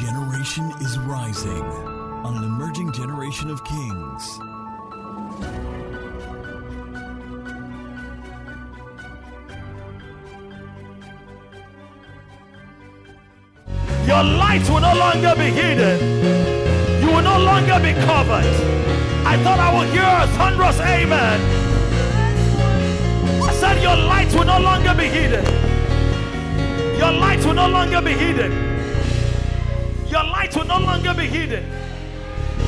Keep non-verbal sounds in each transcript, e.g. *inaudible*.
generation is rising on an emerging generation of kings. Your light will no longer be hidden. You will no longer be covered. I thought I would hear a thunderous amen. I said, Your light will no longer be hidden. Your light will no longer be hidden. Light will no longer be hidden.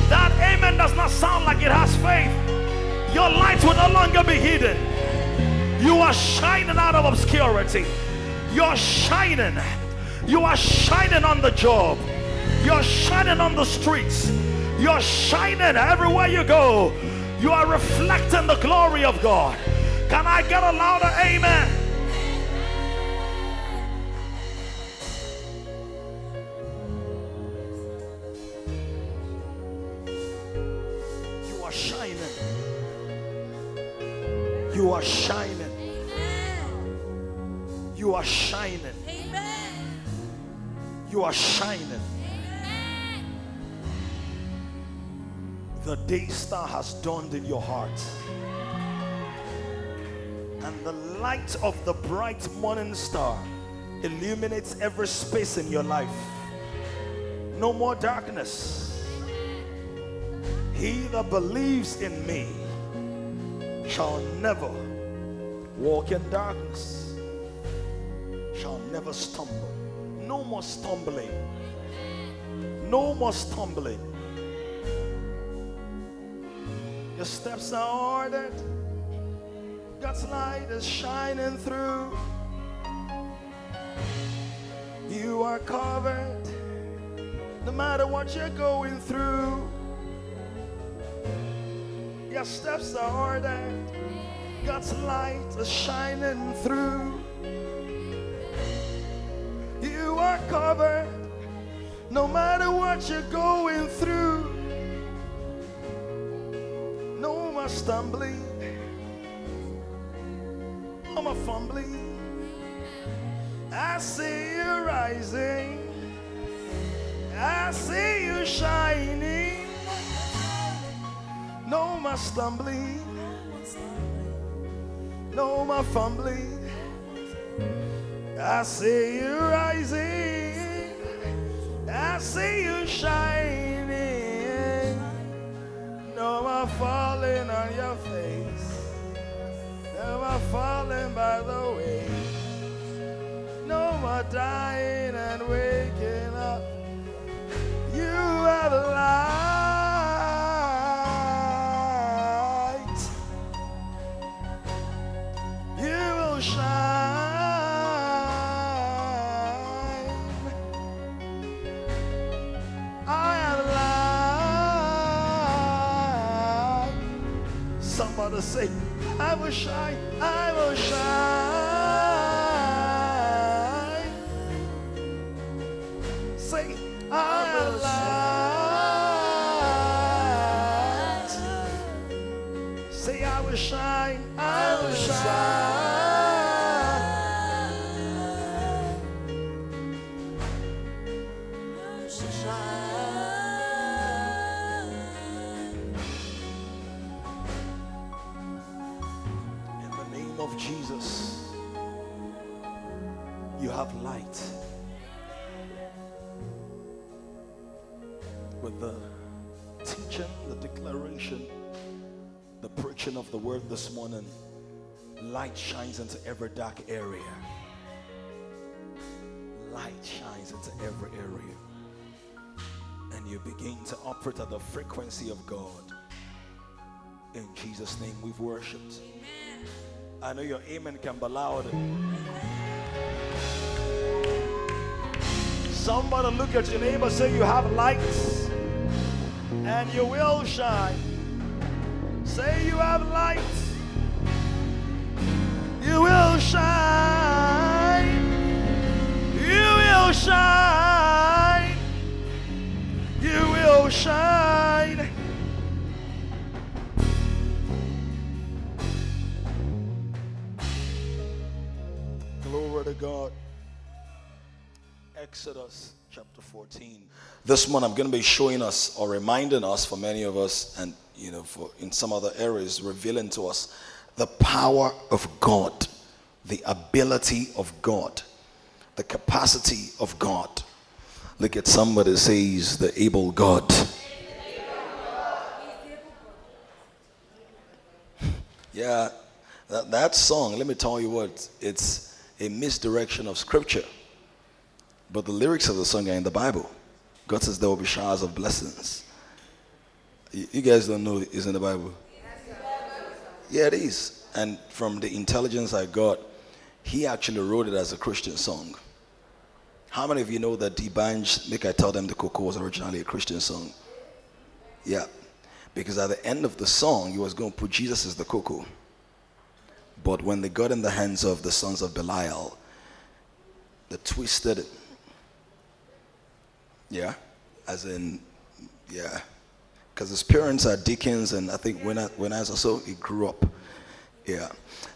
That amen does not sound like it has faith. Your light will no longer be hidden. You are shining out of obscurity. You're shining. You are shining on the job. You're shining on the streets. You're shining everywhere you go. You are reflecting the glory of God. Can I get a louder amen? Light of the bright morning star illuminates every space in your life. No more darkness. He that believes in me shall never walk in darkness, shall never stumble. No more stumbling. No more stumbling. Your steps are ordered. God's light is shining through. You are covered no matter what you're going through. Your steps are ordered. God's light is shining through. You are covered no matter what you're going through. No more stumbling. More fumbling. I see you rising. I see you shining. No more stumbling. No more fumbling. I see you rising. I see you shining. No more falling on your face. No more falling by the way. No more dying and waking up. You have light. You will shine. I have light. Somebody say, I will shine, I will shine. Say, I have light. Say, I will shine, I will shine. In Jesus, you have light. With the teaching, the declaration, the preaching of the word this morning, light shines into every dark area. Light shines into every area. And you begin to operate at the frequency of God. In Jesus' name we've worshipped. I know your amen can be loud. Somebody look at your neighbor, say you have lights and you will shine. Say you have lights. You will shine. You will shine. Exodus chapter 14. This month I'm going to be showing us or reminding us for many of us and you know for in some other areas revealing to us the power of God, the ability of God, the capacity of God. Look at somebody says the able God. Yeah, that, that song, let me tell you what, it's a misdirection of scripture. But the lyrics of the song are in the Bible. God says there will be showers of blessings. You, guys don't know it's in the Bible? Yeah, it is. And from the intelligence I got, he actually wrote it as a Christian song. How many of you know that D'banj, make I tell them the Coco was originally a Christian song? Yeah. Because at the end of the song, he was going to put Jesus as the Coco. But when they got in the hands of the sons of Belial, they twisted it. Yeah? As in, yeah. Because his parents are deacons, and I think when I, when I was he grew up. Yeah.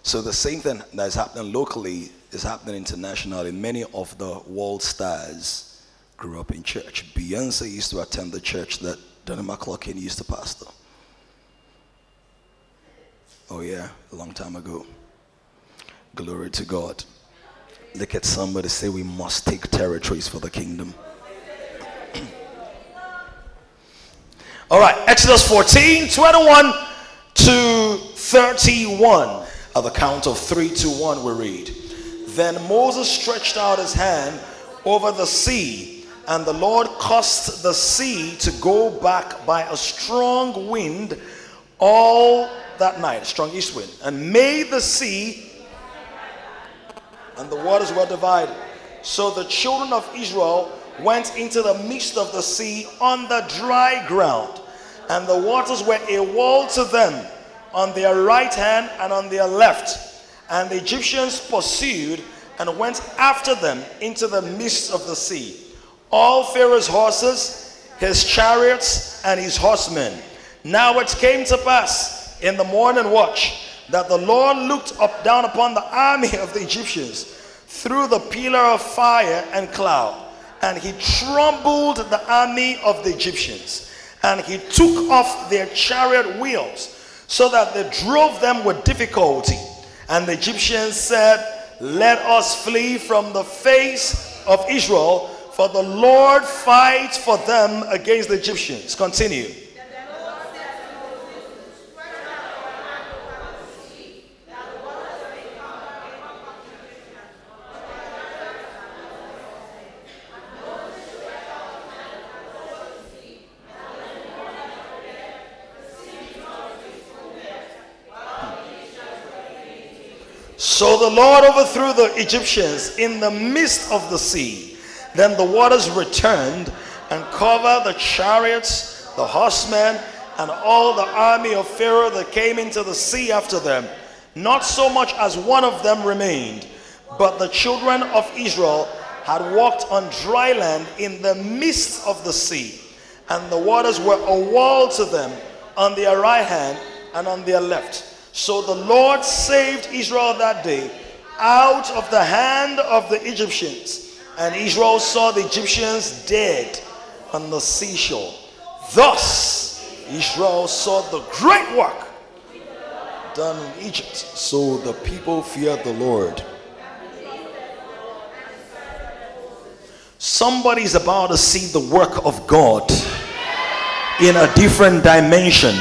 So the same thing that is happening locally is happening internationally. Many of the world stars grew up in church. Beyonce used to attend the church that Donnie McClurkin used to pastor. Oh, yeah, a long time ago. Glory to God. Look at somebody say, We must take territories for the kingdom. All right, Exodus 14 21 to 31. At the count of 3 to 1, we read. Then Moses stretched out his hand over the sea, and the Lord caused the sea to go back by a strong wind all that night, a strong east wind, and made the sea, and the waters were divided. So the children of Israel went into the midst of the sea on the dry ground, and the waters were a wall to them on their right hand and on their left. And the Egyptians pursued and went after them into the midst of the sea. All Pharaoh's horses, his chariots, and his horsemen. Now it came to pass in the morning watch that the Lord looked up down upon the army of the Egyptians through the pillar of fire and cloud, and he troubled the army of the Egyptians, and he took off their chariot wheels so that they drove them with difficulty. And the Egyptians said, Let us flee from the face of Israel, for the Lord fights for them against the Egyptians. Continue. So the Lord overthrew the Egyptians in the midst of the sea. Then the waters returned and covered the chariots, the horsemen, and all the army of Pharaoh that came into the sea after them. Not so much as one of them remained, but the children of Israel had walked on dry land in the midst of the sea, and the waters were a wall to them on their right hand and on their left. So the Lord saved Israel that day out of the hand of the Egyptians. And Israel saw the Egyptians dead on the seashore. Thus, Israel saw the great work done in Egypt. So the people feared the Lord. Somebody's about to see the work of God in a different dimension.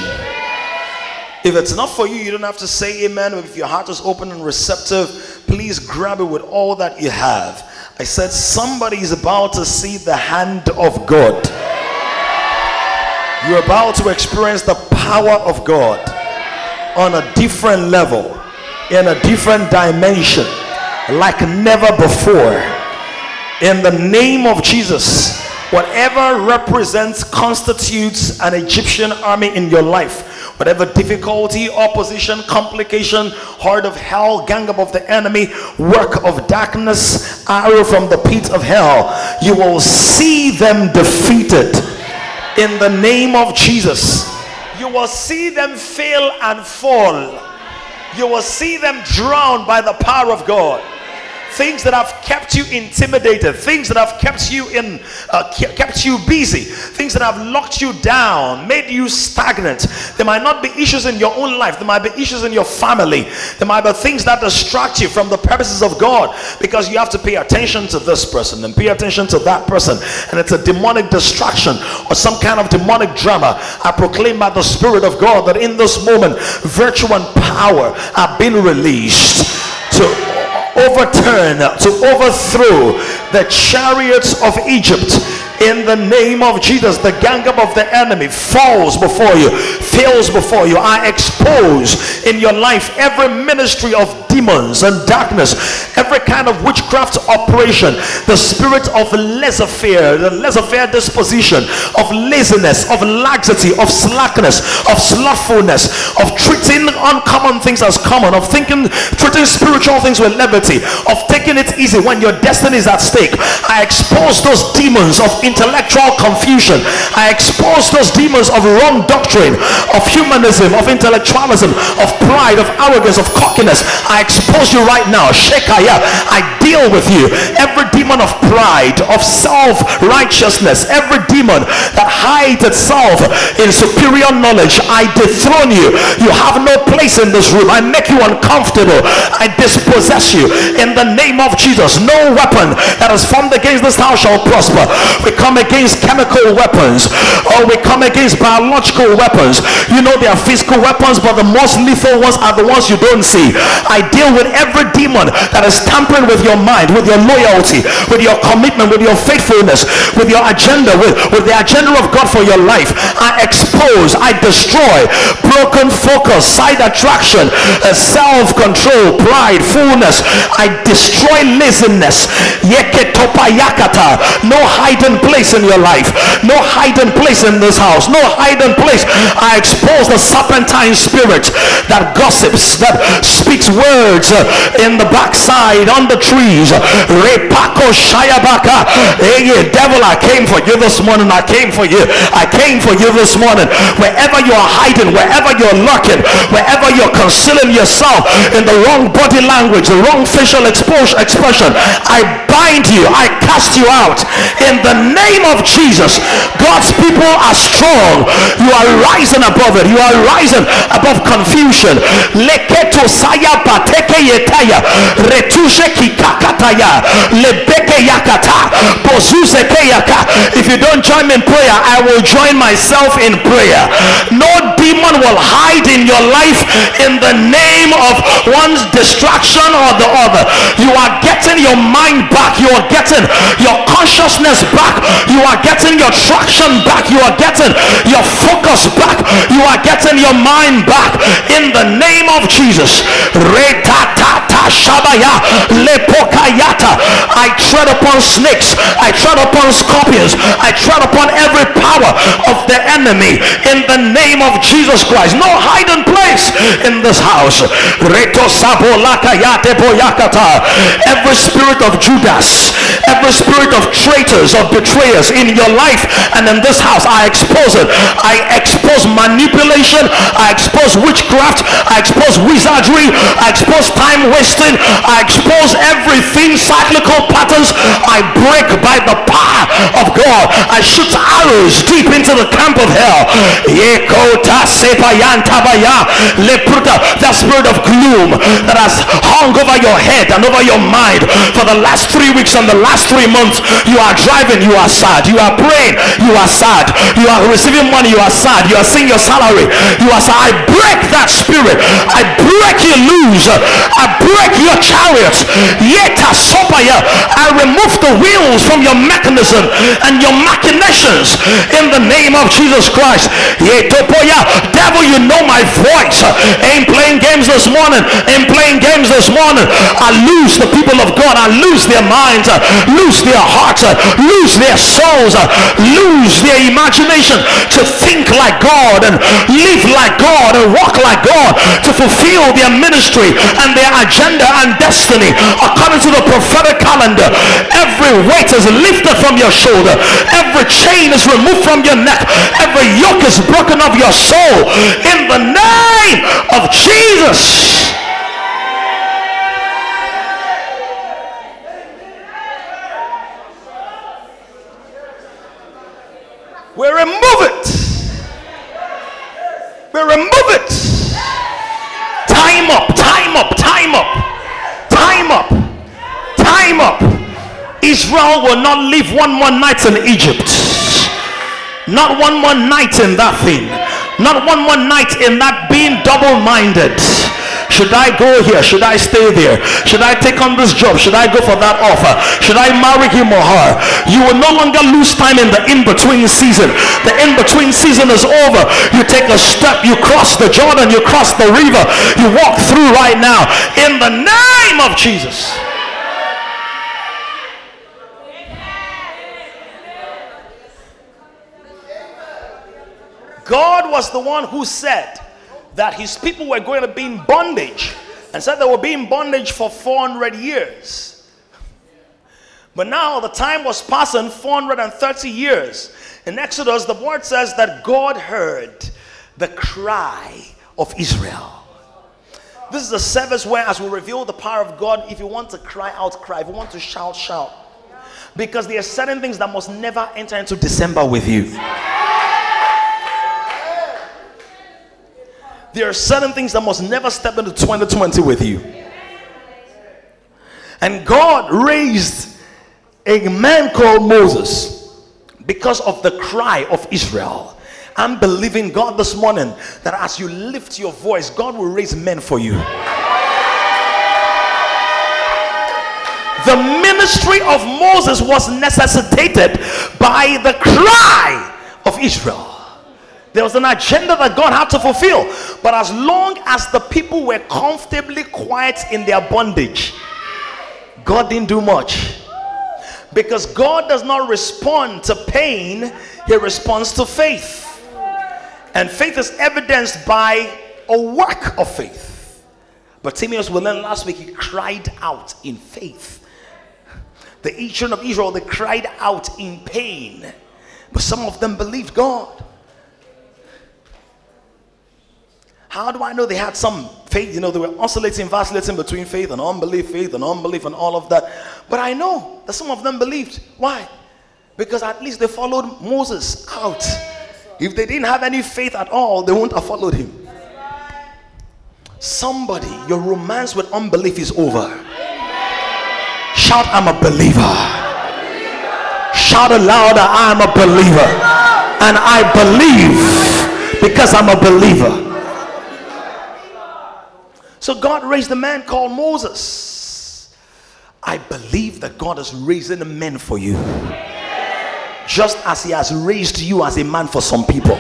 If it's not for you, you don't have to say amen. If your heart is open and receptive, please grab it with all that you have. I said, somebody is about to see the hand of God. You're about to experience the power of God on a different level, in a different dimension, like never before. In the name of Jesus, whatever represents, constitutes an Egyptian army in your life whatever difficulty, opposition, complication, heart of hell, gang up of the enemy, work of darkness, arrow from the pit of hell, you will see them defeated in the name of Jesus. You will see them fail and fall. You will see them drowned by the power of God. Things that have kept you intimidated, things that have kept you in, uh, kept you busy, things that have locked you down, made you stagnant. There might not be issues in your own life, there might be issues in your family, there might be things that distract you from the purposes of God because you have to pay attention to this person and pay attention to that person, and it's a demonic distraction or some kind of demonic drama. I proclaim by the Spirit of God that in this moment, virtue and power are being released to overturn, to overthrow the chariots of Egypt in the name of Jesus. The gang up of the enemy falls before you, fails before you. I expose in your life every ministry of demons and darkness, every kind of witchcraft operation, the spirit of laissez-faire, the laissez-faire disposition, of laziness, of laxity, of slackness, of slothfulness, of treating uncommon things as common, of thinking, treating spiritual things with levity, of taking it easy when your destiny is at stake. I expose those demons of intellectual confusion. I expose those demons of wrong doctrine, of humanism, of intellectualism, of pride, of arrogance, of cockiness. I expose you right now. Shekaya. I deal with you. Every demon of pride, of self-righteousness, every demon that hides itself in superior knowledge, I dethrone you. You have no place in this room. I make you uncomfortable. I dispossess you in the name of Jesus. No weapon that is formed against this house shall prosper. We come against chemical weapons or we come against biological weapons. You know, there are physical weapons, but the most lethal ones are the ones you don't see. I deal with every demon that is tampering with your mind, with your loyalty, with your commitment, with your faithfulness, with your agenda, with, with the agenda of God for your life. I expose, I destroy broken focus, side attraction, uh, self control, pride, fullness. I destroy laziness. No hiding place in your life. No hiding place in this house. No hiding place. I expose the serpentine spirit that gossips, that speaks words uh, in the backside, on the trees. Repako Shayabaka. Hey, devil, I came for you this morning. I came for you. I came for you this morning. Wherever you are hiding, wherever you're lurking, wherever you're concealing yourself in the wrong body language, the wrong facial expression, I bind you. I cast you out in the name of Jesus. God's people are strong. You are rising above it. You are rising above confusion. If you don't join me in prayer, I will join myself in prayer. No demon will hide in your life in the name of one's distraction or the other. You are getting your mind back. You are getting your consciousness back. You are getting your traction back. You are getting your focus back. You are getting your mind back in the name of Jesus. I tread upon snakes. I tread upon scorpions. I tread upon every power of the enemy in the name of Jesus Christ. No hiding place in this house. Every spirit of Judas, every spirit of traitors, of betrayers in your life and in this house, I expose it. I expose manipulation. I expose witchcraft. I expose wizardry. I expose time wasting. I expose everything, cyclical patterns. I break by the power of God. I shoot arrows deep into the camp of hell. That spirit of gloom that has hung over your head and over your mind for the last three weeks and the last three months. You are driving, you are sad. You are praying, you are sad. You are receiving money, you are sad. You are seeing your salary, you are sad. I break that spirit. I break you loose. I break your chariot. Yeta sopaya. I remove the wheels from your mechanism and your machinations in the name of Jesus Christ. Devil, you know my voice. Ain't playing games this morning. Ain't playing games this morning. I lose the people of God. I lose their minds. Lose their hearts. Lose their souls. Lose their imagination to think like God and live like God and walk like God to fulfill their ministry and their agenda and destiny according to the prophetic calendar. Every weight is lifted from your shoulder. Every chain is removed from your neck. Every yoke is broken off your soul in the name of Jesus. We remove it. We remove it. Time up, time up, time up, time up, time up. Israel will not live one more night in Egypt. Not one more night in that thing. Not one more night in that being double minded. Should I go here? Should I stay there? Should I take on this job? Should I go for that offer? Should I marry him or her? You will no longer lose time in the in-between season. The in-between season is over. You take a step, you cross the Jordan, you cross the river, you walk through right now in the name of Jesus. God was the one who said, that his people were going to be in bondage and said they will be in bondage for 400 years. But now the time was passing 430 years. In Exodus, the word says that God heard the cry of Israel. This is a service where, as we reveal the power of God, if you want to cry out, cry. If you want to shout, shout. Because there are certain things that must never enter into December with you. There are certain things that must never step into 2020 with you. And God raised a man called Moses because of the cry of Israel. I'm believing God this morning that as you lift your voice, God will raise men for you. The ministry of Moses was necessitated by the cry of Israel. There was an agenda that God had to fulfill. But as long as the people were comfortably quiet in their bondage, God didn't do much. Because God does not respond to pain, He responds to faith. And faith is evidenced by a work of faith. Bartimaeus, we learned last week, he cried out in faith. The children of Israel, they cried out in pain. But some of them believed God. How do I know they had some faith? You know, they were oscillating, vacillating between faith and unbelief, faith and unbelief, and all of that. But I know that some of them believed. Why? Because at least they followed Moses out. If they didn't have any faith at all, they wouldn't have followed him. Somebody, your romance with unbelief is over. Shout, I'm a believer. Shout louder, I'm a believer. And I believe because I'm a believer. So God raised a man called Moses. I believe that God is raising a man for you. Just as he has raised you as a man for some people.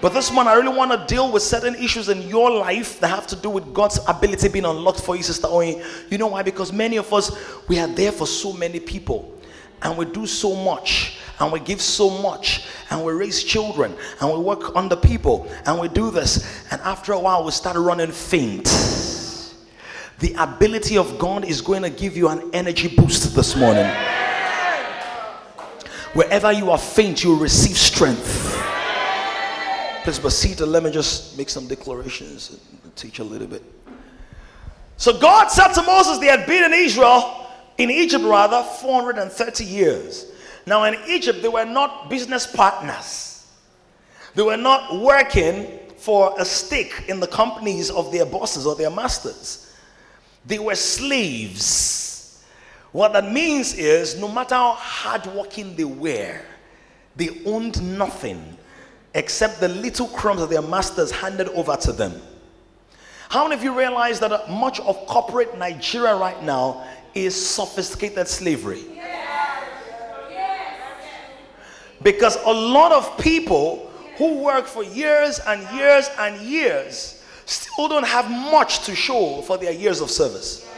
But this one, I really want to deal with certain issues in your life that have to do with God's ability being unlocked for you, Sister Owen. You know why? Because many of us, we are there for so many people and we do so much and we give so much and we raise children and we work on the people and we do this. And after a while we start running faint. The ability of god is going to give you an energy boost this morning. Wherever you are faint you receive strength. Please proceed let me just make some declarations and teach a little bit. So god said to moses they had been in israel in Egypt, rather, 430 years. Now, in Egypt, they were not business partners, they were not working for a stake in the companies of their bosses or their masters. They were slaves. What that means is no matter how hardworking they were, they owned nothing except the little crumbs that their masters handed over to them. How many of you realize that much of corporate Nigeria right now is sophisticated slavery. Because a lot of people who work for years and years and years still don't have much to show for their years of service.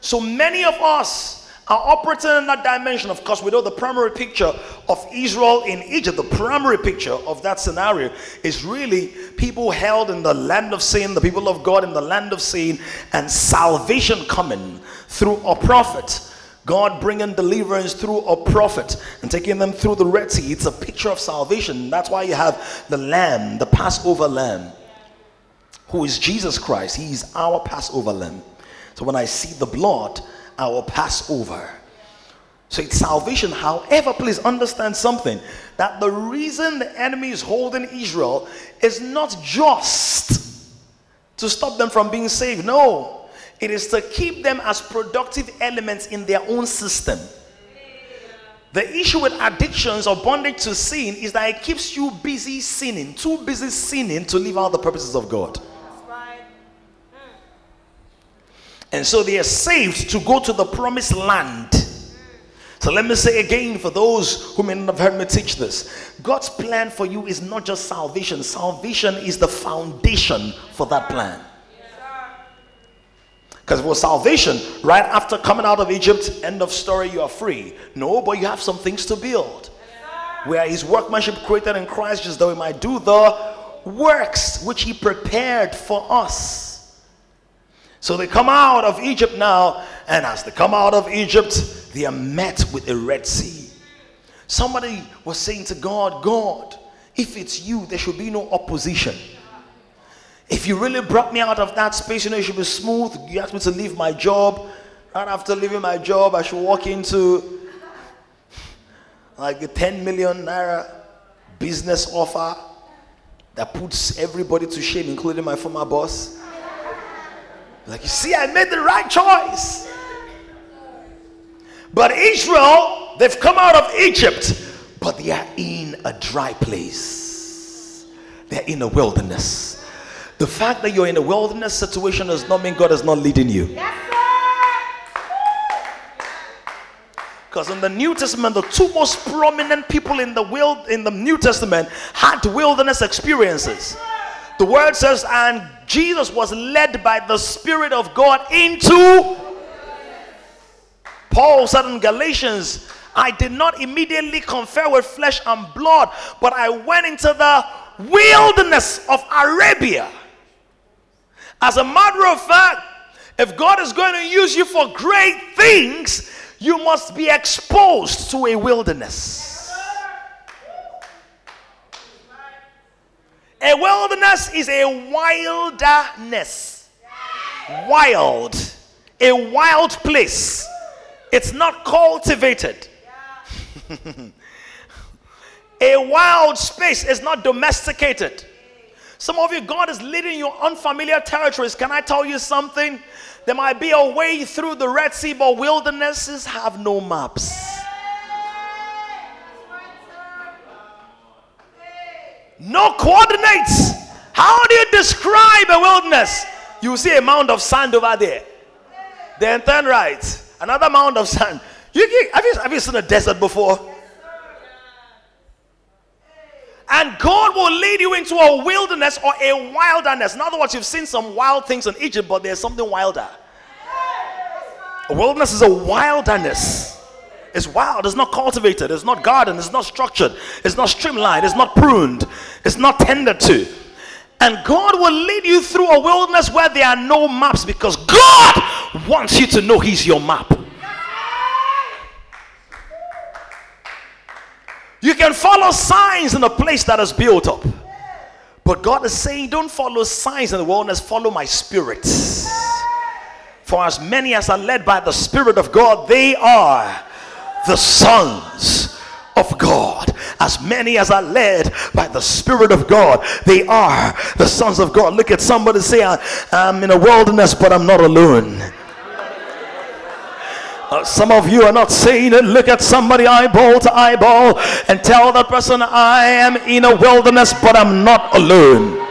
So many of us are operating in that dimension. Of course, we know the primary picture of Israel in Egypt, the primary picture of that scenario is really people held in the land of sin, the people of God in the land of sin, and salvation coming through a prophet. God bringing deliverance through a prophet and taking them through the Red Sea. It's a picture of salvation. That's why you have the Lamb, the Passover Lamb, who is Jesus Christ. He is our Passover Lamb. So when I see the blood, I will pass over. So it's salvation. However, please understand something that the reason the enemy is holding Israel is not just to stop them from being saved. No, it is to keep them as productive elements in their own system. The issue with addictions or bondage to sin is that it keeps you busy sinning, too busy sinning to live out the purposes of God. And so they are saved to go to the promised land so let me say again for those who may not have heard me teach this God's plan for you is not just salvation, salvation is the foundation for that plan. Because for salvation, right after coming out of Egypt, end of story, you are free. No, but you have some things to build. Where his workmanship created in Christ, just though he might do the works which he prepared for us. So they come out of Egypt now, and as they come out of Egypt, they are met with a Red Sea. Somebody was saying to God, God, if it's you, there should be no opposition. If you really brought me out of that space, you know, it should be smooth. You asked me to leave my job. Right after leaving my job, I should walk into like a 10 million naira business offer that puts everybody to shame, including my former boss. Like, you see, I made the right choice. But Israel, they've come out of Egypt, but they are in a dry place. They're in a wilderness. The fact that you're in a wilderness situation does not mean God is not leading you. Because in the New Testament, the two most prominent people in the world in the New Testament had wilderness experiences. The word says, and Jesus was led by the Spirit of God into Paul said in Galatians, I did not immediately confer with flesh and blood, but I went into the wilderness of Arabia. As a matter of fact, if God is going to use you for great things, you must be exposed to a wilderness. A wilderness is a wilderness. Wild. A wild place it's not cultivated. *laughs* a wild space is not domesticated. Some of you, God is leading you unfamiliar territories. Can I tell you something? There might be a way through the Red Sea, but wildernesses have no maps. No coordinates. How do you describe a wilderness? You see a mound of sand over there. Then turn right another mound of sand. You, have, you, have you seen a desert before? And God will lead you into a wilderness or a wilderness. In other words, you've seen some wild things in Egypt, but there's something wilder. A wilderness is a wilderness. It's wild, it's not cultivated, it's not garden, it's not structured, it's not streamlined, it's not pruned, it's not tended to. And God will lead you through a wilderness where there are no maps because God wants you to know He's your map. You can follow signs in a place that is built up. But God is saying, don't follow signs in the wilderness, follow my spirit. For as many as are led by the Spirit of God, they are the sons of God. As many as are led by the Spirit of God, they are the sons of God. Look at somebody say, I'm in a wilderness, but I'm not alone. Uh, some of you are not saying it. Look at somebody eyeball to eyeball and tell that person, I am in a wilderness, but I'm not alone.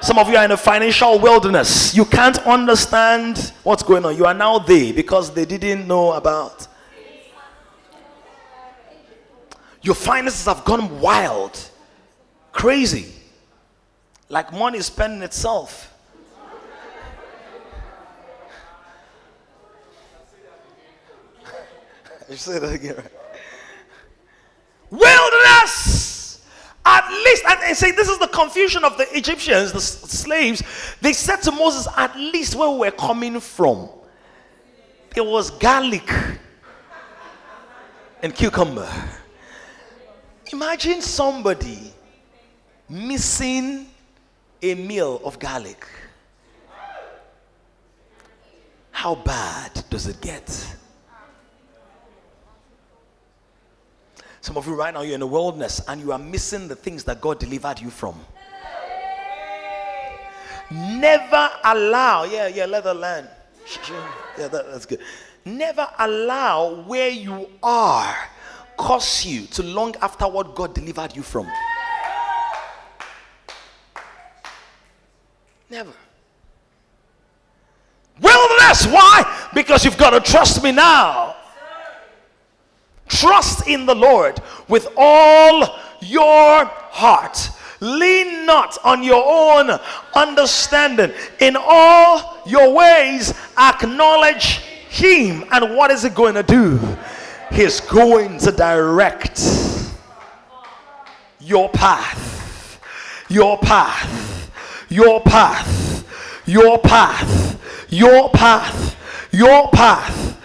Some of you are in a financial wilderness. You can't understand what's going on. You are now there because they didn't know about Your finances have gone wild, crazy, like money spending itself. *laughs* you say that again, right? Wilderness! At least, and they say this is the confusion of the Egyptians, the slaves. They said to Moses, at least where we're coming from, there was garlic and cucumber. Imagine somebody missing a meal of garlic. How bad does it get? Some of you right now, you're in the wilderness and you are missing the things that God delivered you from. Never allow, yeah, yeah, let the land. Yeah, that, that's good. Never allow where you are cause you to long after what God delivered you from. Never. Wilderness, why? Because you've got to trust me now. Trust in the Lord with all your heart. Lean not on your own understanding. In all your ways, acknowledge Him. And what is He going to do? He's going to direct your path. Your path. Your path. Your path. Your path. Your path your path.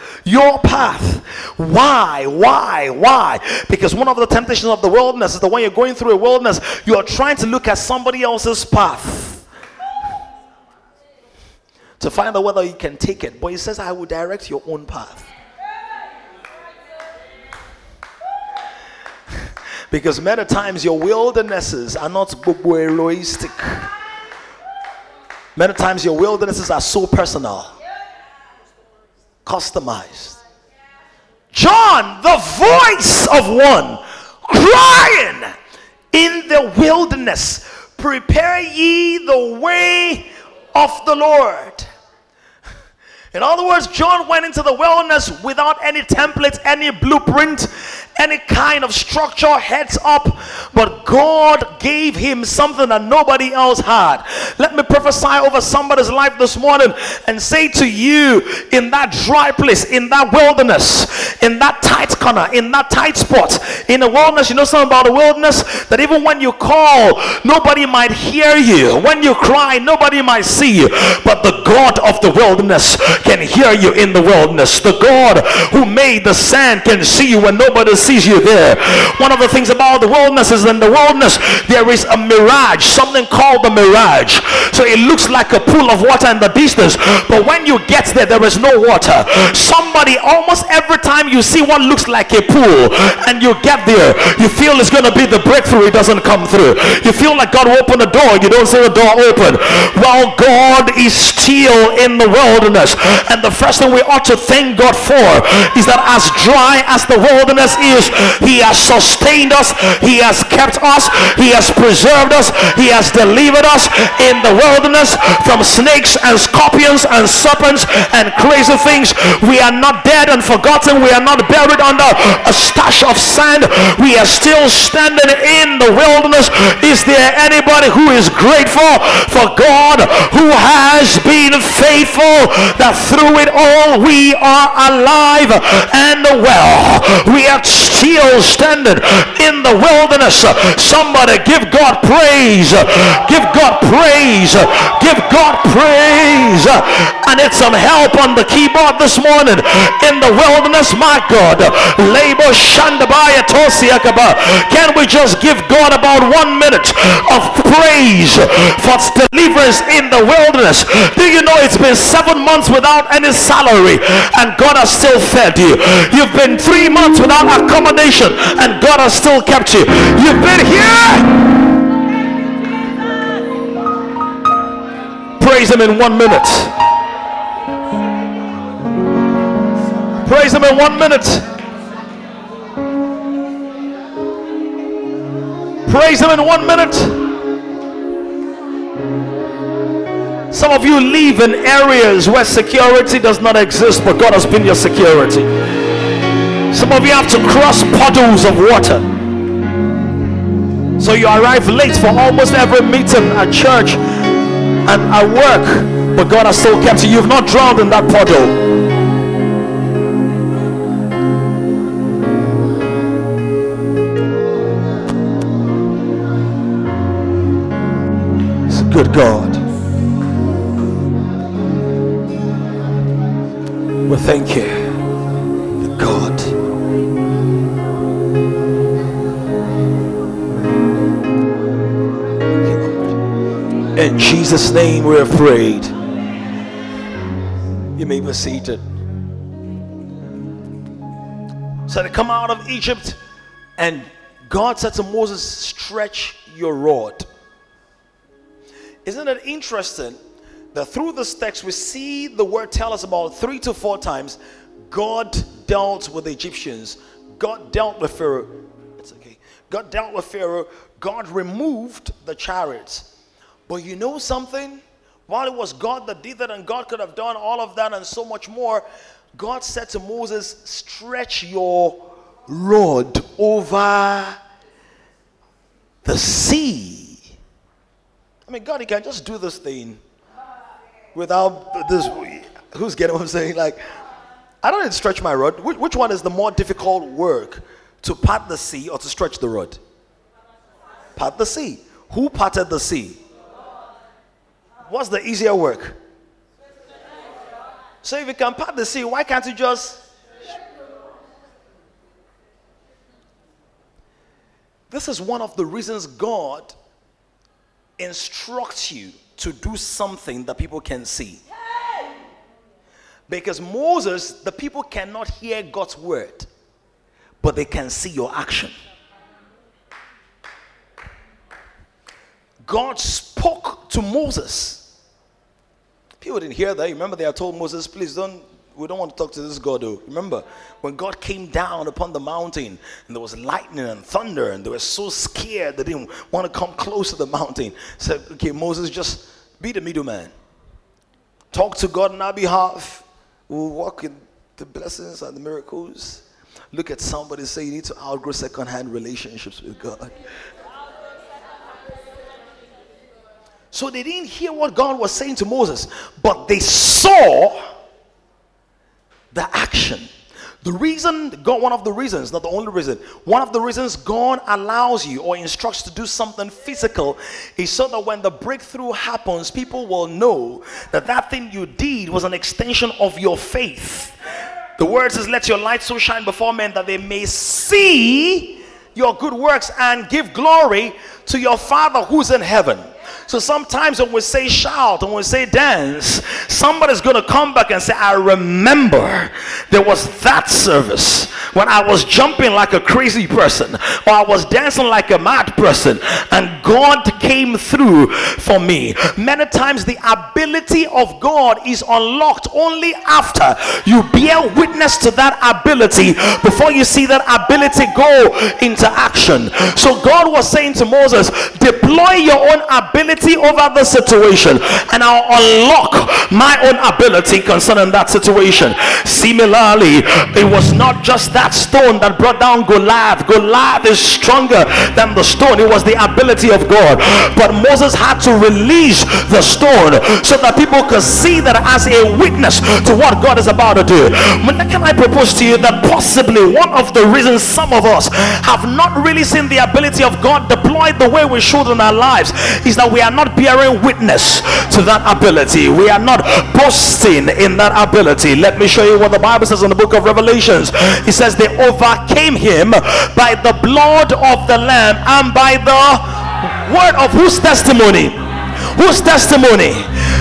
Why? Why? Why? Because one of the temptations of the wilderness is that when you're going through a wilderness, you are trying to look at somebody else's path to find out whether you can take it. But he says, I will direct your own path. *laughs* because many times your wildernesses are not egoistic. Many times your wildernesses are so personal customized. John, the voice of one, crying in the wilderness, prepare ye the way of the Lord. In other words, John went into the wilderness without any template, any blueprint, any kind of structure heads up, but God gave him something that nobody else had. Let me prophesy over somebody's life this morning and say to you in that dry place, in that wilderness, in that tight corner, in that tight spot, in the wilderness, you know something about the wilderness? That even when you call, nobody might hear you. When you cry, nobody might see you. But the God of the wilderness can hear you in the wilderness. The God who made the sand can see you when nobody sees sees you there. One of the things about the wilderness is in the wilderness there is a mirage, something called the mirage. So it looks like a pool of water in the distance, but when you get there, there is no water. Somebody almost every time you see what looks like a pool and you get there, you feel it's going to be the breakthrough, it doesn't come through. You feel like God will open the door, you don't see the door open. Well, God is still in the wilderness, and the first thing we ought to thank God for is that as dry as the wilderness is, he has sustained us. He has kept us. He has preserved us. He has delivered us in the wilderness from snakes and scorpions and serpents and crazy things. We are not dead and forgotten. We are not buried under a stash of sand. We are still standing in the wilderness. Is there anybody who is grateful for God who has been faithful that through it all we are alive and well? We are still standing in the wilderness. Somebody give God praise. Give God praise. Give God praise. I need some help on the keyboard this morning in the wilderness. My God. Labor Shandabaya Tosiakaba. Can we just give God about one minute of praise for deliverance in the wilderness? Do you know it's been seven months without any salary and God has still fed you? You've been three months without a accommodation and God has still kept you. You've been here. Praise Him in one minute. Praise Him in one minute. Praise Him in one minute. Some of you live in areas where security does not exist, but God has been your security. Some of you have to cross puddles of water. So you arrive late for almost every meeting at church and at work, but God has still kept you. You've not drowned in that puddle. It's a good God. We thank you. In Jesus' name we're afraid. You may be seated. So they come out of Egypt And God said to Moses, Stretch your rod. Isn't it interesting that through this text we see the word tell us about three to four times God dealt with the Egyptians, God dealt with Pharaoh. It's okay. God dealt with Pharaoh, God removed the chariots. But you know something? While it was God that did that, and God could have done all of that and so much more, God said to Moses, Stretch your rod over the sea. I mean, God, He can just do this thing without this. Who's getting what I'm saying? Like, I don't need to stretch my rod. Which, which one is the more difficult work? To part the sea or to stretch the rod? Part the sea. Who parted the sea? What's the easier work? So if you can part the sea, why can't you just? This is one of the reasons God instructs you to do something that people can see. Because Moses, the people cannot hear God's word, but they can see your action. God spoke to Moses People didn't hear that. Remember, they had told Moses, please don't, we don't want to talk to this God. Though. Remember, when God came down upon the mountain and there was lightning and thunder and they were so scared they didn't want to come close to the mountain. Said, okay, Moses, just be the middleman. Talk to God on our behalf. We'll walk in the blessings and the miracles. Look at somebody say you need to outgrow second-hand relationships with God. So they didn't hear what God was saying to Moses, but they saw the action. The reason, God, one of the reasons, not the only reason, one of the reasons God allows you or instructs to do something physical is so that when the breakthrough happens, people will know that that thing you did was an extension of your faith. The word says, Let your light so shine before men that they may see your good works and give glory to your Father who's in heaven. So sometimes when we say shout and we say dance, somebody's going to come back and say, I remember there was that service when I was jumping like a crazy person or I was dancing like a mad person and God came through for me. Many times the ability of God is unlocked only after you bear witness to that ability before you see that ability go into action. So God was saying to Moses, deploy your own ability ability over the situation and I'll unlock my own ability concerning that situation. Similarly, it was not just that stone that brought down Goliath. Goliath is stronger than the stone, it was the ability of God. But Moses had to release the stone so that people could see that as a witness to what God is about to do. Can I propose to you that possibly one of the reasons some of us have not really seen the ability of God deployed the way we should in our lives is that we are not bearing witness to that ability. We are not boasting in that ability. Let me show you what the Bible says in the book of Revelations. It says they overcame him by the blood of the Lamb and by the word of whose testimony? Whose testimony?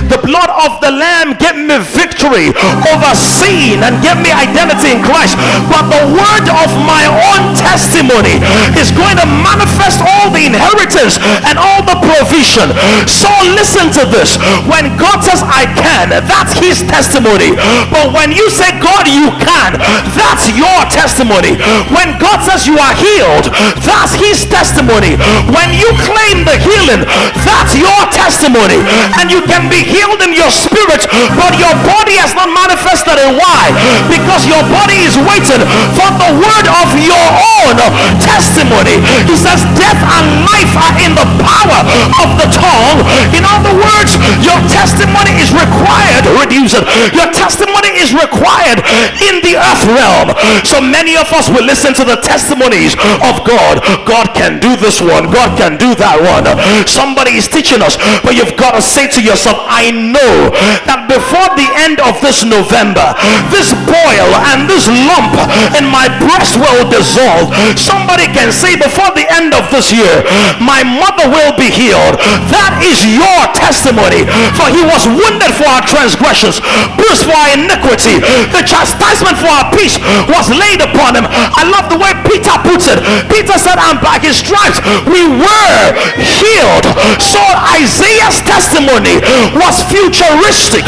The blood of the Lamb gave me victory over sin and gave me identity in Christ. But the word of my own testimony is going to manifest all the inheritance and all the provision. So listen to this. When God says I can, that's his testimony. But when you say God you can, that's your testimony. When God says you are healed, that's his testimony. When you claim the healing, that's your testimony. And you can be healed healed in your spirit, but your body has not manifested it. Why? Because your body is waiting for the word of your own testimony. He says, Death and life are in the power of the tongue. In other words, your testimony is required. Reduce it. Your testimony is required in the earth realm. So many of us will listen to the testimonies of God. God can do this one. God can do that one. Somebody is teaching us, but you've got to say to yourself, I I know that before the end of this November, this boil and this lump in my breast will dissolve. Somebody can say before the end of this year, my mother will be healed. That is your testimony. For he was wounded for our transgressions, bruised for our iniquity. The chastisement for our peace was laid upon him. I love the way Peter puts it. Peter said, I'm by his stripes we were healed. So Isaiah's testimony was futuristic,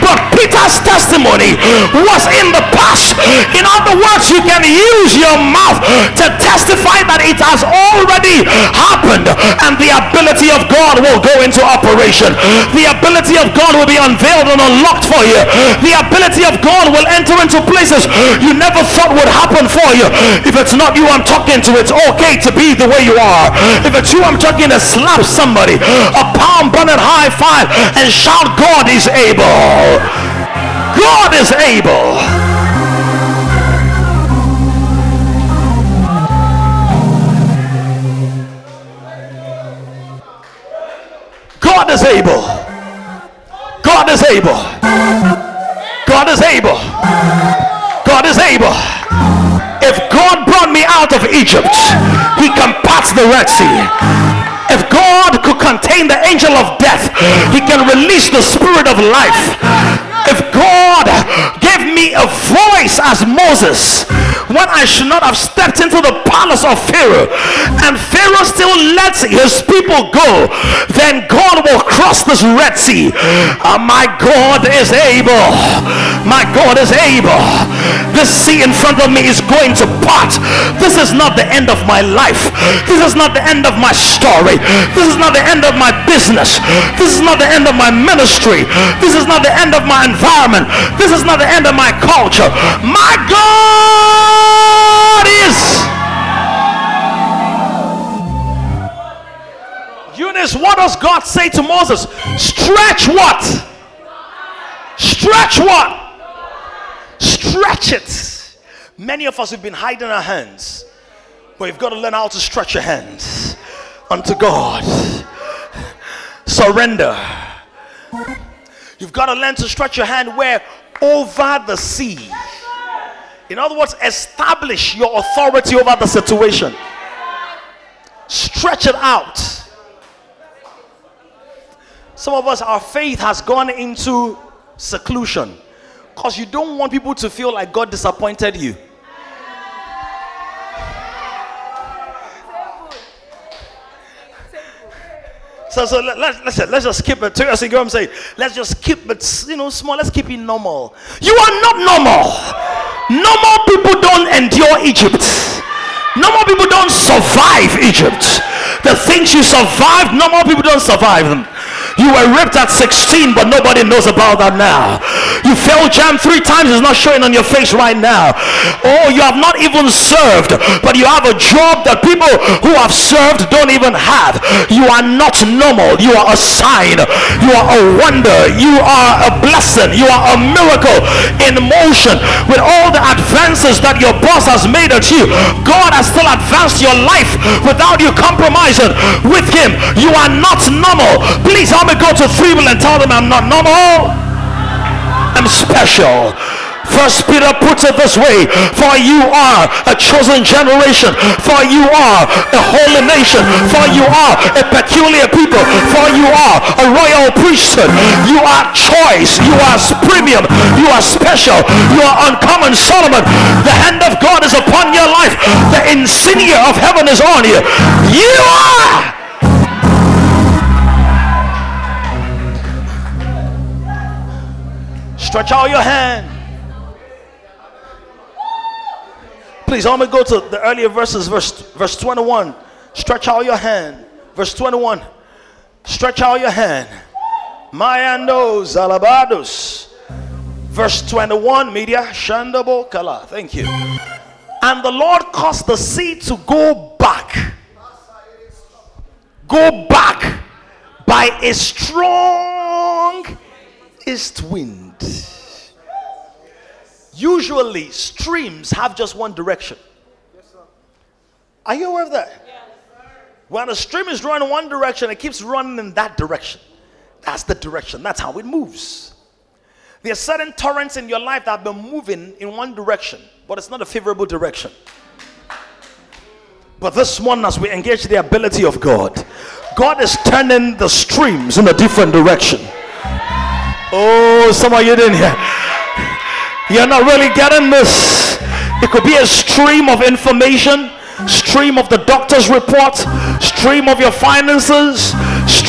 but Peter's testimony was in the past. In other words, you can use your mouth to testify that it has already happened and the ability of God will go into operation. The ability of God will be unveiled and unlocked for you. The ability of God will enter into places you never thought would happen for you. If it's not you I'm talking to, it's okay to be the way you are. If it's you I'm talking to, slap somebody, a palm bun high five, and shout, God is able. God is able. God is able. God is able. God is able. God is able. If God brought me out of Egypt, He can part the Red Sea. If God could contain the angel of death, He can release the spirit of life. If God gave me a voice as Moses when I should not have stepped into the palace of Pharaoh and Pharaoh still lets his people go, then God will cross this Red Sea. Uh, my God is able. My God is able. This sea in front of me is going to part. This is not the end of my life. This is not the end of my story. This is not the end of my business. This is not the end of my ministry. This is not the end of my environment. This is not the end of my culture. My God is. Eunice, what does God say to Moses? Stretch what? Stretch what? Stretch it. Many of us have been hiding our hands, but you've got to learn how to stretch your hands unto God. Surrender. You've got to learn to stretch your hand where? Over the sea. In other words, establish your authority over the situation. Stretch it out. Some of us, our faith has gone into seclusion because you don't want people to feel like God disappointed you. So, so let, let, let's, let's just keep it. To us, I'm saying, let's just keep it, you know, small. Let's keep it normal. You are not normal. Normal people don't endure Egypt. Normal people don't survive Egypt. The things you survived, normal people don't survive them. You were ripped at 16, but nobody knows about that now. You failed JAMB three times, it's not showing on your face right now. Oh, you have not even served, but you have a job that people who have served don't even have. You are not normal. You are a sign. You are a wonder. You are a blessing. You are a miracle in motion. With all the advances that your boss has made at you, God has still advanced your life without you compromising with Him. You are not normal. Please help go to three will and tell them I'm not normal. I'm special. First Peter puts it this way For you are a chosen generation, for you are a holy nation, for you are a peculiar people, for you are a royal priesthood. You are choice, you are premium, you are special, you are uncommon. Solomon, the hand of God is upon your life, the insignia of heaven is on you. You are. Stretch out your hand. Please, I'm gonna go to the earlier verses, verse verse 21. Stretch out your hand. Verse 21. Stretch out your hand. Mayandos alabados. Verse 21, media shandabo kala. Thank you. And the Lord caused the sea to go back. Go back by a strong east wind. Usually, streams have just one direction. Are you aware of that? When a stream is running one direction, it keeps running in that direction. That's the direction. That's how it moves. There are certain torrents in your life that have been moving in one direction, but it's not a favorable direction. But this one, as we engage the ability of God, God is turning the streams in a different direction. Oh, some of you didn't hear. You're not really getting this. It could be a stream of information, stream of the doctor's report, stream of your finances,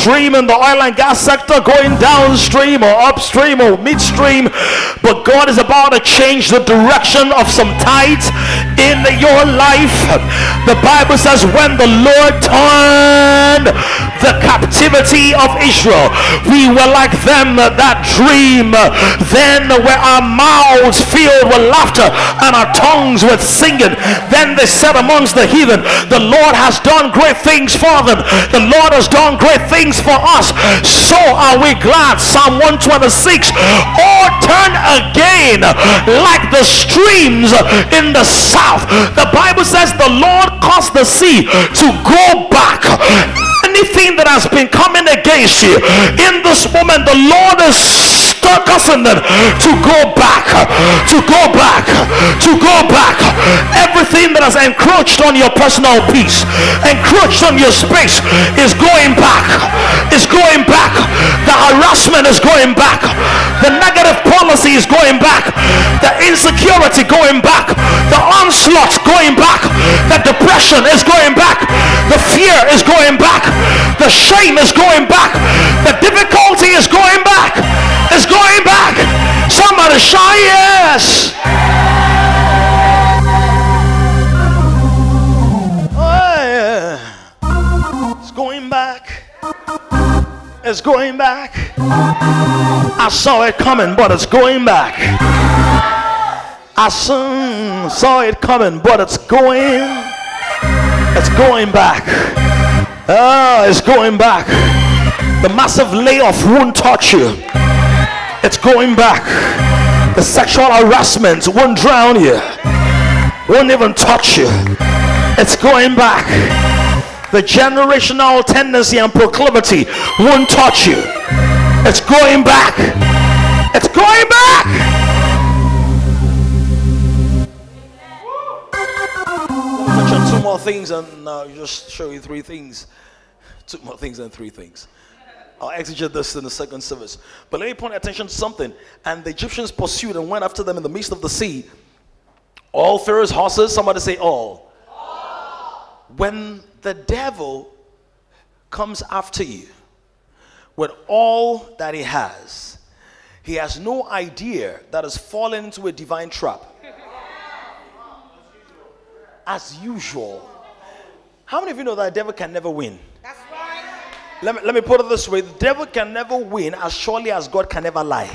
stream in the oil and gas sector going downstream or upstream or midstream. But God is about to change the direction of some tides in your life. The Bible says, when the Lord turned the captivity of Israel, we were like them that dream. Then were our mouths filled with laughter and our tongues with singing. Then they said amongst the heathen, The Lord has done great things for them. The Lord has done great things for us. So are we glad. Psalm 126. Or turn again like the streams in the south. The Bible says the Lord caused the sea to go back anything that has been coming against you in this moment the lord is causing them to go back to go back to go back. Everything that has encroached on your personal peace encroached on your space is going back is going back. The harassment is going back. The negative policy is going back. The insecurity going back. The onslaught going back. The depression is going back. The fear is going back the shame is going back. The difficulty is going back. It's going back. Somebody shout yes. Oh. It's going back. It's going back. I saw it coming, but it's going back. I saw it coming, but it's going. It's going back. Ah, it's going back. The massive layoff won't touch you. It's going back. The sexual harassment won't drown you. Won't even touch you. It's going back. The generational tendency and proclivity won't touch you. It's going back. It's going back. Two more things and uh, just show you three things two more things and three things. I'll exegete this in the second service. But let me point attention to something. And the Egyptians pursued and went after them in the midst of the sea. All Pharaoh's horses, somebody say all. all. When the devil comes after you with all that he has, he has no idea that has fallen into a divine trap. As usual. How many of you know that the devil can never win? Let me, let me put it this way the devil can never win as surely as God can never lie.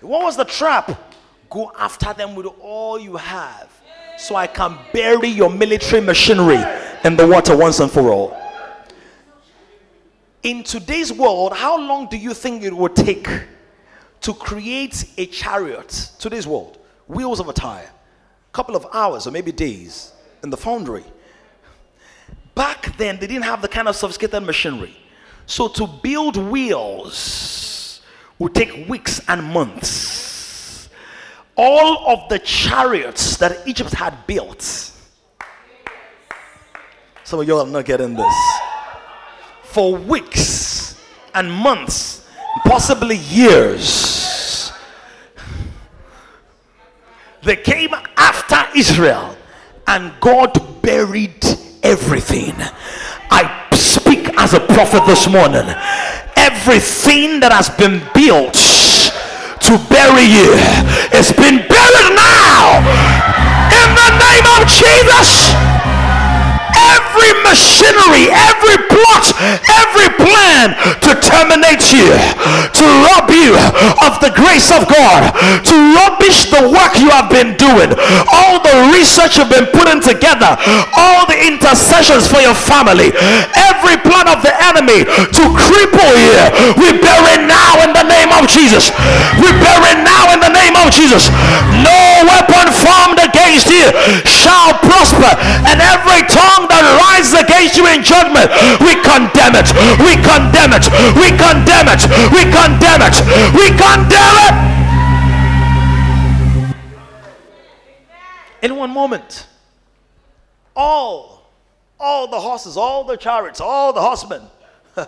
What was the trap? Go after them with all you have so I can bury your military machinery in the water once and for all. In today's world, how long do you think it would take to create a chariot? Today's world, wheels of a tire, a couple of hours or maybe days in the foundry. Back then, they didn't have the kind of sophisticated machinery. So to build wheels would take weeks and months. All of the chariots that Egypt had built. Some of y'all are not getting this. For weeks and months, possibly years. They came after Israel and God buried everything. I speak as a prophet this morning. Everything that has been built to bury you has been buried now in the name of Jesus every machinery, every plot, every plan to terminate you, to rob you of the grace of God, to rubbish the work you have been doing, all the research you've been putting together, all the intercessions for your family, every plan of the enemy to cripple you, we bury now in the name of Jesus. We bury now in the name of Jesus. No weapon formed against you shall prosper, and every tongue that rises against you in judgment, we condemn it. We condemn it. We condemn it. We condemn it. We condemn it. In one moment, all, all the horses, all the chariots, all the horsemen. *laughs*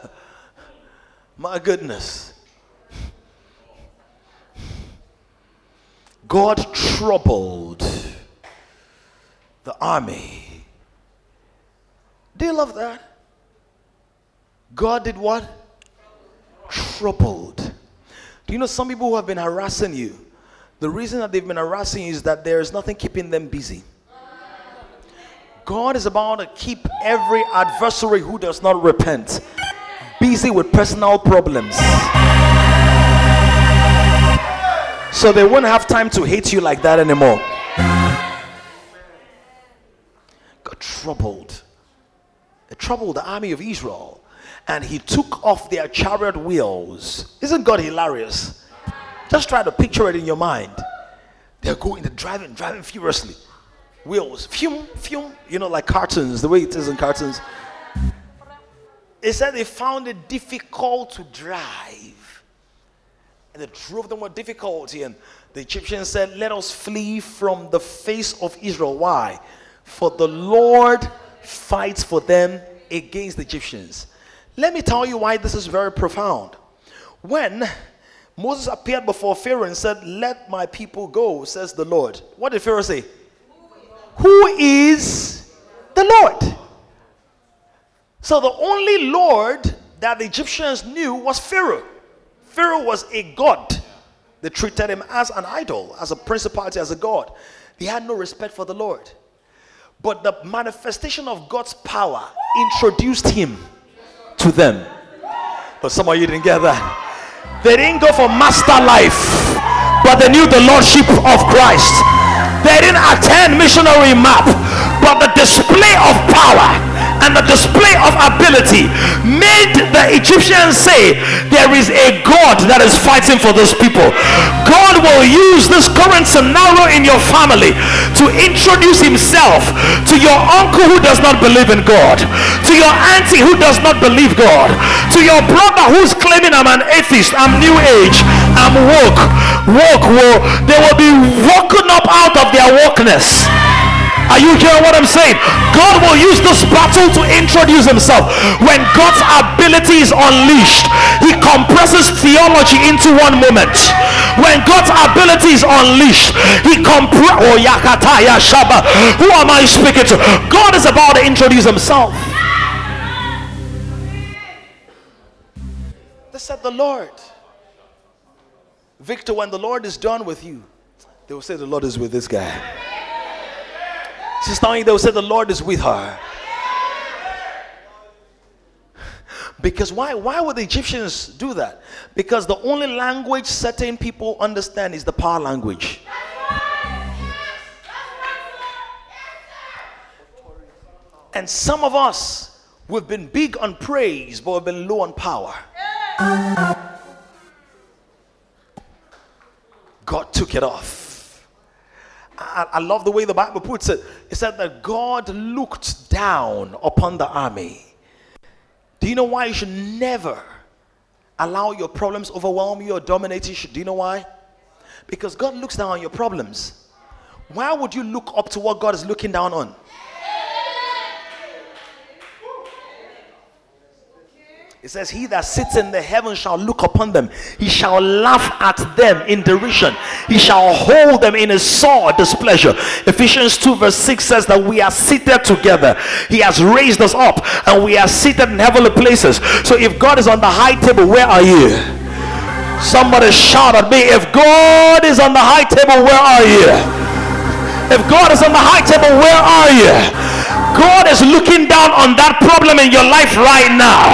My goodness. God troubled the army. Do you love that? God did what? Troubled. Do you know some people who have been harassing you? The reason that they've been harassing you is that there is nothing keeping them busy. God is about to keep every adversary who does not repent busy with personal problems. So they won't have time to hate you like that anymore. Got troubled. Uh, it troubled the army of Israel. And he took off their chariot wheels. Isn't God hilarious? Just try to picture it in your mind. They're going, they're driving, driving furiously. Wheels, fume, fume, you know, like cartoons, the way it is in cartoons. It said they found it difficult to drive and they drove them with difficulty. And the Egyptians said, Let us flee from the face of Israel. Why? For the Lord fights for them against the Egyptians. Let me tell you why this is very profound. When Moses appeared before Pharaoh and said, Let my people go, says the Lord. What did Pharaoh say? Who is the Lord? So the only Lord that the Egyptians knew was Pharaoh. Pharaoh was a god. They treated him as an idol, as a principality, as a god. They had no respect for the Lord. But the manifestation of God's power introduced him to them. But some of you didn't get that. They didn't go for master life, but they knew the lordship of Christ. They didn't attend missionary map, but the display of power and the display of ability made the Egyptians say, There is a God that is fighting for those people. God will use this current scenario in your family to introduce Himself to your uncle who does not believe in God, to your auntie who does not believe God, to your brother who's claiming I'm an atheist, I'm new age, I'm woke. Woke, woke. They will be woken up out of their wokeness are you hearing what I'm saying? God will use this battle to introduce himself. When God's ability is unleashed, he compresses theology into one moment. When God's ability is unleashed, he compresses. Oh. Who am I speaking to? God is about to introduce himself. They said, The Lord. Victor, when the Lord is done with you, they will say, The Lord is with this guy. She's telling will say the Lord is with her. Because why? Why would the Egyptians do that? Because the only language certain people understand is the power language. And some of us, we've been big on praise, but we've been low on power. God took it off. I, I love the way the Bible puts it. It said that God looked down upon the army. Do you know why you should never allow your problems overwhelm you or dominate you? Do you know why? Because God looks down on your problems. Why would you look up to what God is looking down on? It says, He that sits in the heaven shall look upon them. He shall laugh at them in derision. He shall hold them in his sore displeasure. Ephesians 2, verse 6 says that we are seated together. He has raised us up and we are seated in heavenly places. So if God is on the high table, where are you? Somebody shout at me. If God is on the high table, where are you? If God is on the high table, where are you? God is looking down on that problem in your life right now.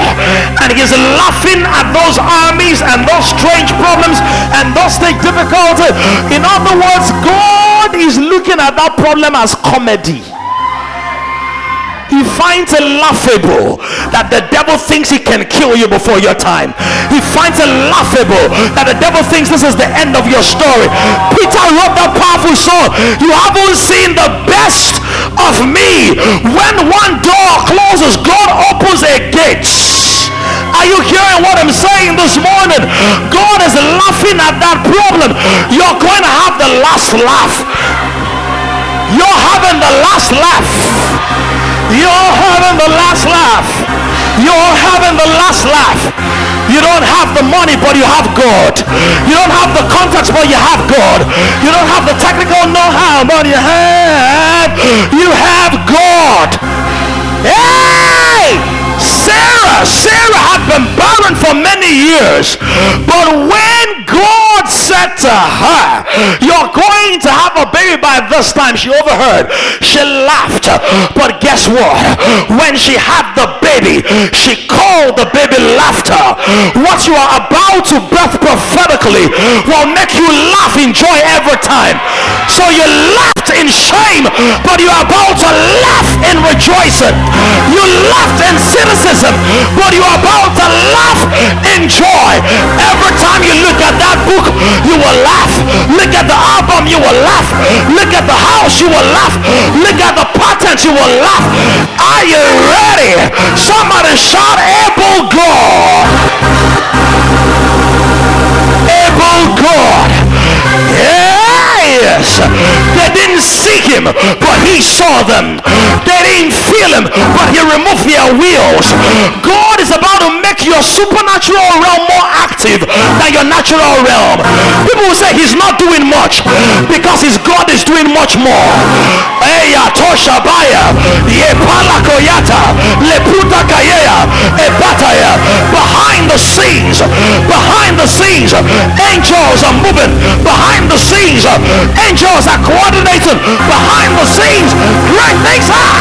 And He's laughing at those armies and those strange problems and those things difficult. In other words, God is looking at that problem as comedy he finds it laughable that the devil thinks he can kill you before your time. He finds it laughable that the devil thinks this is the end of your story. Peter wrote that powerful song. You haven't seen the best of me. When one door closes, God opens a gate. Are you hearing what I'm saying this morning? God is laughing at that problem. You're going to have the last laugh. You're having the last laugh. You're having the last laugh. You're having the last laugh. You don't have the money, but you have God. You don't have the contacts, but you have God. You don't have the technical know-how, but you have you have God. Hey! Sarah, Sarah had been barren for many years, but when God said to her, You're going to have a baby by this time, she overheard. She laughed. But guess what? When she had the baby, she called the baby laughter. What you are about to birth prophetically will make you laugh in joy every time. So you laughed in shame, but you are about to laugh in rejoicing. You laughed in cynicism, but you are about to laugh in joy. Every time you look at that book, you will laugh. Look at the album, you will laugh. Look at the house, you will laugh. Look at the patterns, you will laugh. Are you ready? Somebody shout, Able God. Able God. They didn't see him, but he saw them. They didn't feel him, but he removed their wheels. God is about to make your supernatural realm more active than your natural realm. People will say he's not doing much because his God is doing much more. Eya toshabaya, yepala koyata, leputa kayea, ebataya. Behind the scenes, behind the scenes, angels are moving. Behind the scenes, angels are coordinating. Behind the scenes, great things are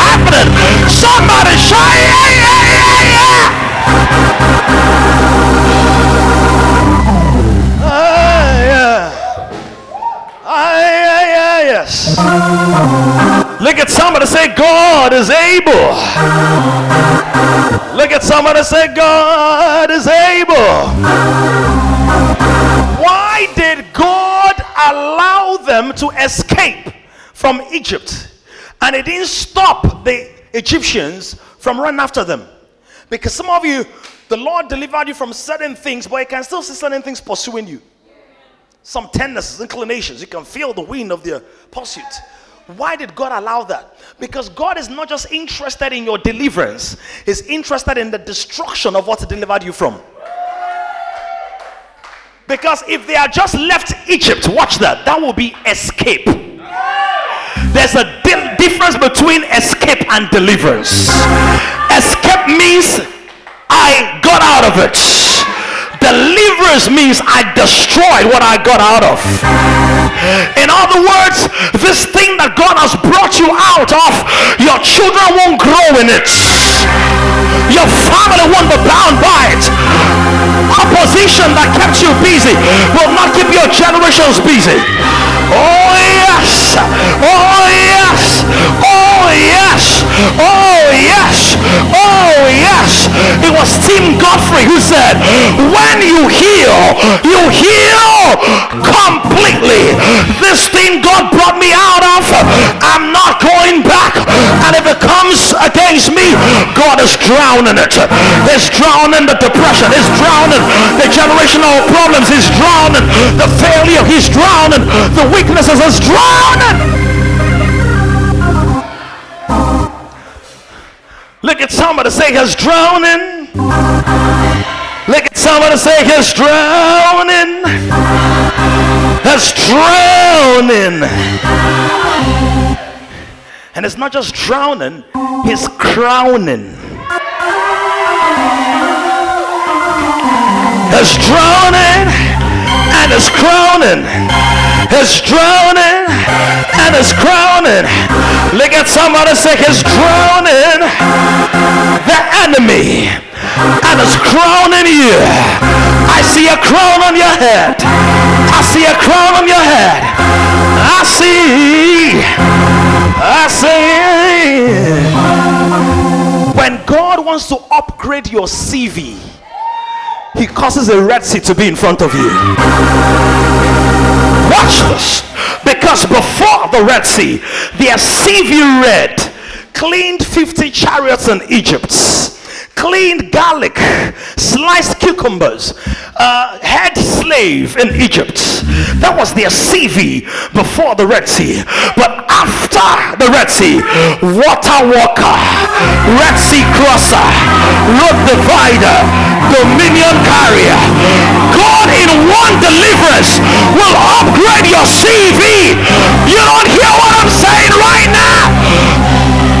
happening. Somebody shout, yeah, yeah, yeah, yeah. Ah, yeah. Ah, yeah, yeah, yes. Look at somebody say, God is able. Look at somebody say, God is able. Why did God allow them to escape from Egypt? And it didn't stop the Egyptians from running after them. Because some of you, the Lord delivered you from certain things, but you can still see certain things pursuing you. Some tendencies, inclinations. You can feel the wind of their pursuit. Why did God allow that? Because God is not just interested in your deliverance, He's interested in the destruction of what delivered you from. Because if they had just left Egypt, watch that, that will be escape. There's a di- difference between escape and deliverance. Escape means I got out of it. Deliverance means I destroyed what I got out of. In other words, this thing that God has brought you out of, your children won't grow in it. Your family won't be bound by it. Opposition that kept you busy will not keep your generations busy. Oh yes! Oh yes! Oh yes! Oh Oh, yes! Oh yes! It was Tim Godfrey who said, When you heal, you heal completely. This thing God brought me out of, I'm not going back. And if it comes against me, God is drowning it. He's drowning the depression. He's drowning the generational problems. He's drowning the failure. He's drowning the weaknesses. He's drowning. Look at somebody say he's drowning. Look at somebody say he's drowning. He's drowning. And it's not just drowning, he's crowning. He's drowning and is crowning. He's drowning and is crowning. Look at somebody say he's drowning the enemy and is crowning you. I see a crown on your head. I see a crown on your head. I see. I see. When God wants to upgrade your CV, he causes a red sea to be in front of you. Watch this. Because before the Red Sea, their CV red cleaned 50 chariots in Egypt, cleaned garlic, sliced cucumbers, uh, head slave in Egypt. That was their CV before the Red Sea. But after the Red Sea, water walker, Red Sea crosser, road divider, dominion carrier. God in one deliverance will upgrade your CV. You don't hear what I'm saying right now?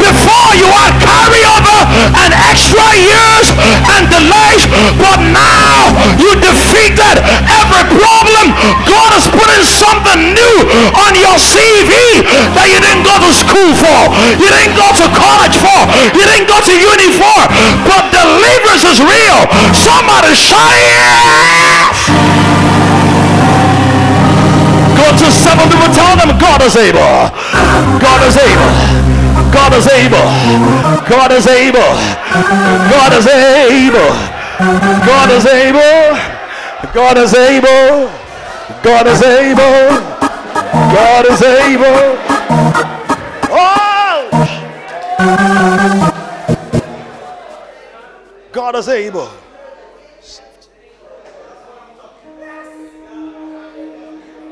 Before you are had carryover and extra years and delays, but now you defeated every problem. God is putting something new on your CV that you didn't go to school for, you didn't go to college for, you didn't go to uni for, but deliverance is real. Somebody shout yes! Go to seven people, tell them God is able. God is able. God is able. God is able. God is able. God is able. God is able. God is able. God is able. Oh! God is able.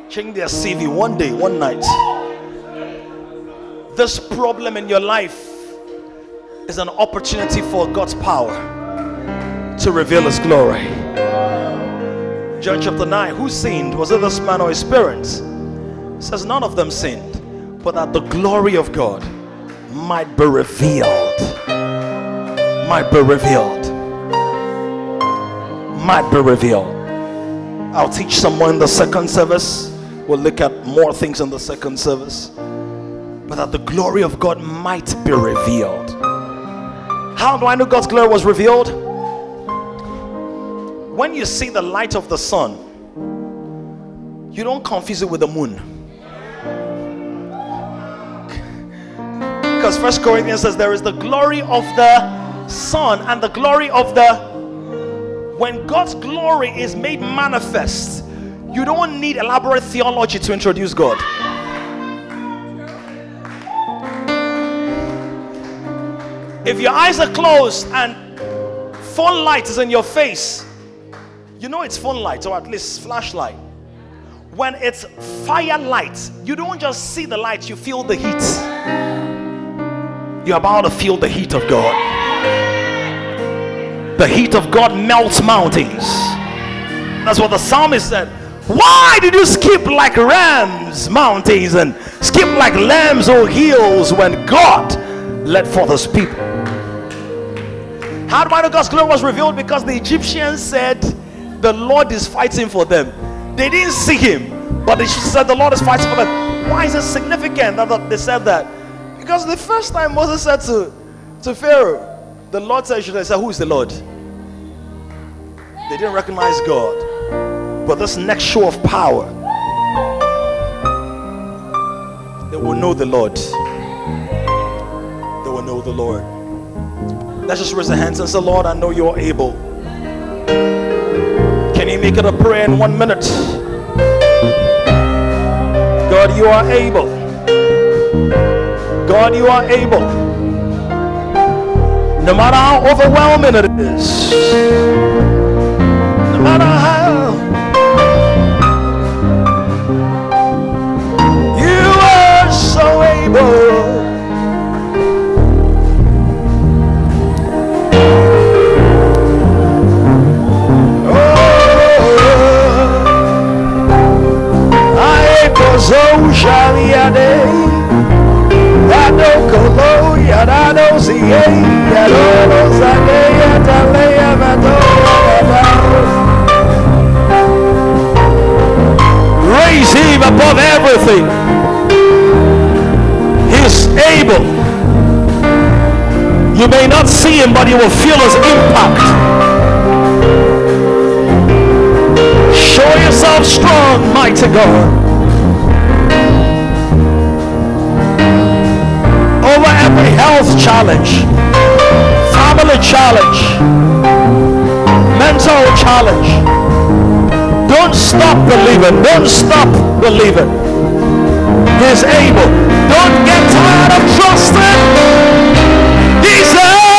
Change their CV one day, one night this problem in your life is an opportunity for God's power to reveal His glory. John chapter 9 Who sinned? Was it this man or his parents? Says, None of them sinned, but that the glory of God might be revealed. Might be revealed. Might be revealed. I'll teach someone in the second service. We'll look at more things in the second service but that the glory of God might be revealed. How do I know God's glory was revealed? When you see the light of the sun, you don't confuse it with the moon. Because First Corinthians says there is the glory of the sun and the glory of the when God's glory is made manifest, you don't need elaborate theology to introduce God. If your eyes are closed and phone light is in your face, you know it's phone light or at least flashlight. When it's firelight, you don't just see the light, you feel the heat. You're about to feel the heat of God. The heat of God melts mountains. That's what the psalmist said. Why did you skip like rams, mountains, and skip like lambs or hills when God led forth his people? How do I know God's glory was revealed? Because the Egyptians said the Lord is fighting for them. They didn't see him, but they said the Lord is fighting for them. Why is it significant that they said that? Because the first time Moses said to, to Pharaoh, the Lord said, should say, Who is the Lord? They didn't recognize God. But this next show of power, they will know the Lord. They will know the Lord. Let's just raise our hands and say, Lord, I know you're able. Can you make it a prayer in one minute? God, you are able. God, you are able. No matter how overwhelming it is, Zo Shaliade Yado Kolo Vado Raise him above everything. He's able. You may not see him, but you will feel his impact. Show yourself strong, mighty God. over every health challenge, family challenge, mental challenge. Don't stop believing. Don't stop believing. He's able. Don't get tired of trusting. He's able.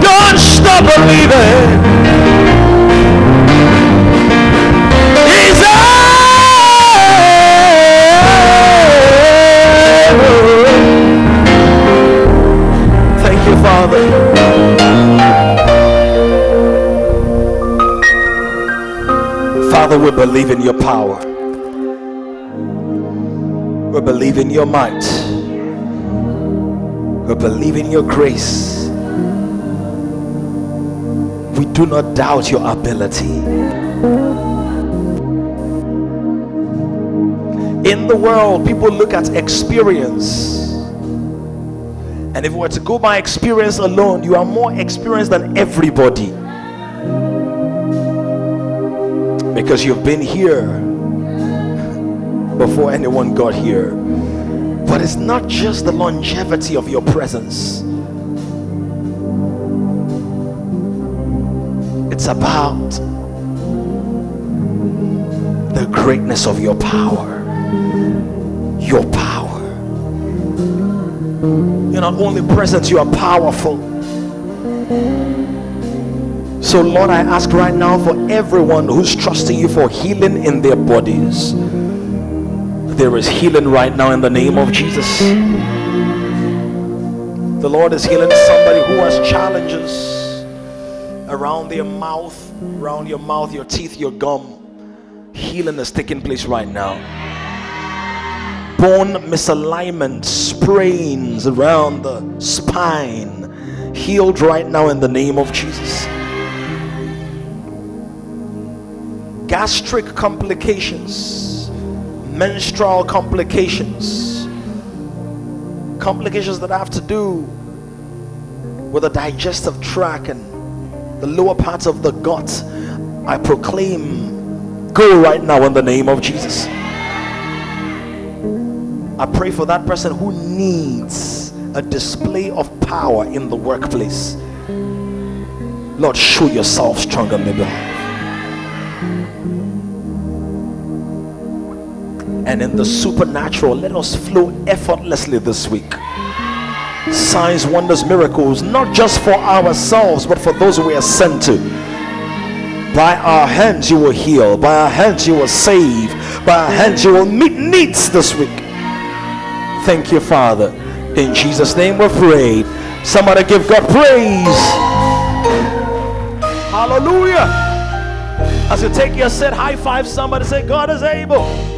Don't stop believing. In your power. We believe in your might. We believe in your grace. We do not doubt your ability. In the world, people look at experience. And if we were to go by experience alone, you are more experienced than everybody. Because you've been here before anyone got here. But it's not just the longevity of your presence, it's about the greatness of your power. Your power. You're not only present, you are powerful. So, Lord, I ask right now for everyone who's trusting you for healing in their bodies. There is healing right now in the name of Jesus. The Lord is healing somebody who has challenges around their mouth, around your mouth, your teeth, your gum. Healing is taking place right now. Bone misalignment, sprains around the spine, healed right now in the name of Jesus. Gastric complications menstrual complications, complications that have to do with the digestive tract and the lower parts of the gut, I proclaim go right now in the name of Jesus. I pray for that person who needs a display of power in the workplace. Lord, show yourself strong on behalf. And in the supernatural, let us flow effortlessly this week. Signs, wonders, miracles, not just for ourselves, but for those we are sent to. By our hands, you will heal. By our hands, you will save. By our hands, you will meet needs this week. Thank you, Father. In Jesus' name we pray. Somebody give God praise. Hallelujah. As you take your set, high five somebody, say, God is able.